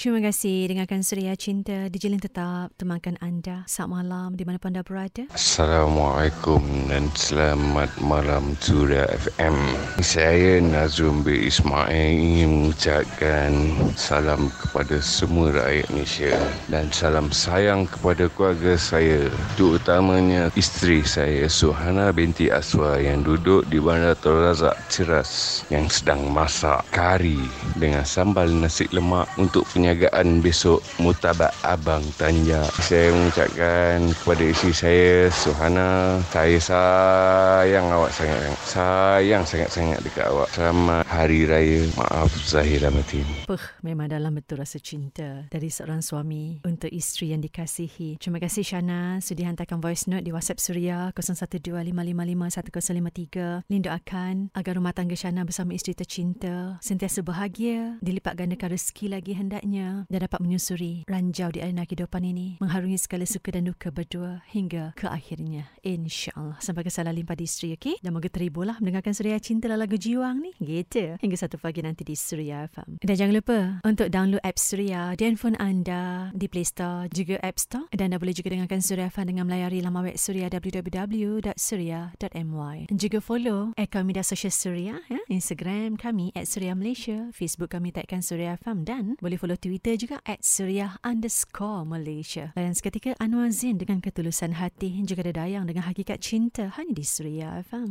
Terima kasih dengarkan Suria Cinta. Dijalin tetap temankan anda saat malam di mana anda berada. Assalamualaikum dan selamat malam Suria FM. Saya Nazrum B. Ismail ingin mengucapkan salam kepada semua rakyat Malaysia dan salam sayang kepada keluarga saya. Terutamanya isteri saya Suhana binti Aswa yang duduk di Bandar Razak Ceras yang sedang masak kari dengan sambal nasi lemak untuk perniagaan besok Mutabak Abang Tanja. Saya mengucapkan kepada isteri saya Suhana, saya sayang awak sangat sayang sangat-sangat dekat awak. Selamat Hari Raya. Maaf Zahir Amatin. Puh, memang dalam betul rasa cinta dari seorang suami untuk isteri yang dikasihi. Terima kasih Shana sudah hantarkan voice note di WhatsApp Suria 0125551053. Lindoakan agar rumah tangga Shana bersama isteri tercinta sentiasa bahagia, dilipat gandakan rezeki lagi hendaknya segalanya dan dapat menyusuri ranjau di arena kehidupan ini, mengharungi segala suka dan duka berdua hingga ke akhirnya. InsyaAllah. Sampai ke salah limpah di isteri, okey? Dan moga teribulah mendengarkan Suria Cinta lagu Jiwang ni. Gitu. Hingga satu pagi nanti di Suria FM. Dan jangan lupa untuk download app Suria di handphone anda di Play Store juga App Store. Dan anda boleh juga dengarkan Suria FM dengan melayari laman web Suria www.suria.my. Juga follow akaun media sosial Suria, ya? Instagram kami at Suria Malaysia, Facebook kami tagkan Suria FM dan boleh follow Twitter juga at Suriah underscore Malaysia. Layan seketika Anwar Zain dengan ketulusan hati juga ada dayang dengan hakikat cinta hanya di Suriah FM.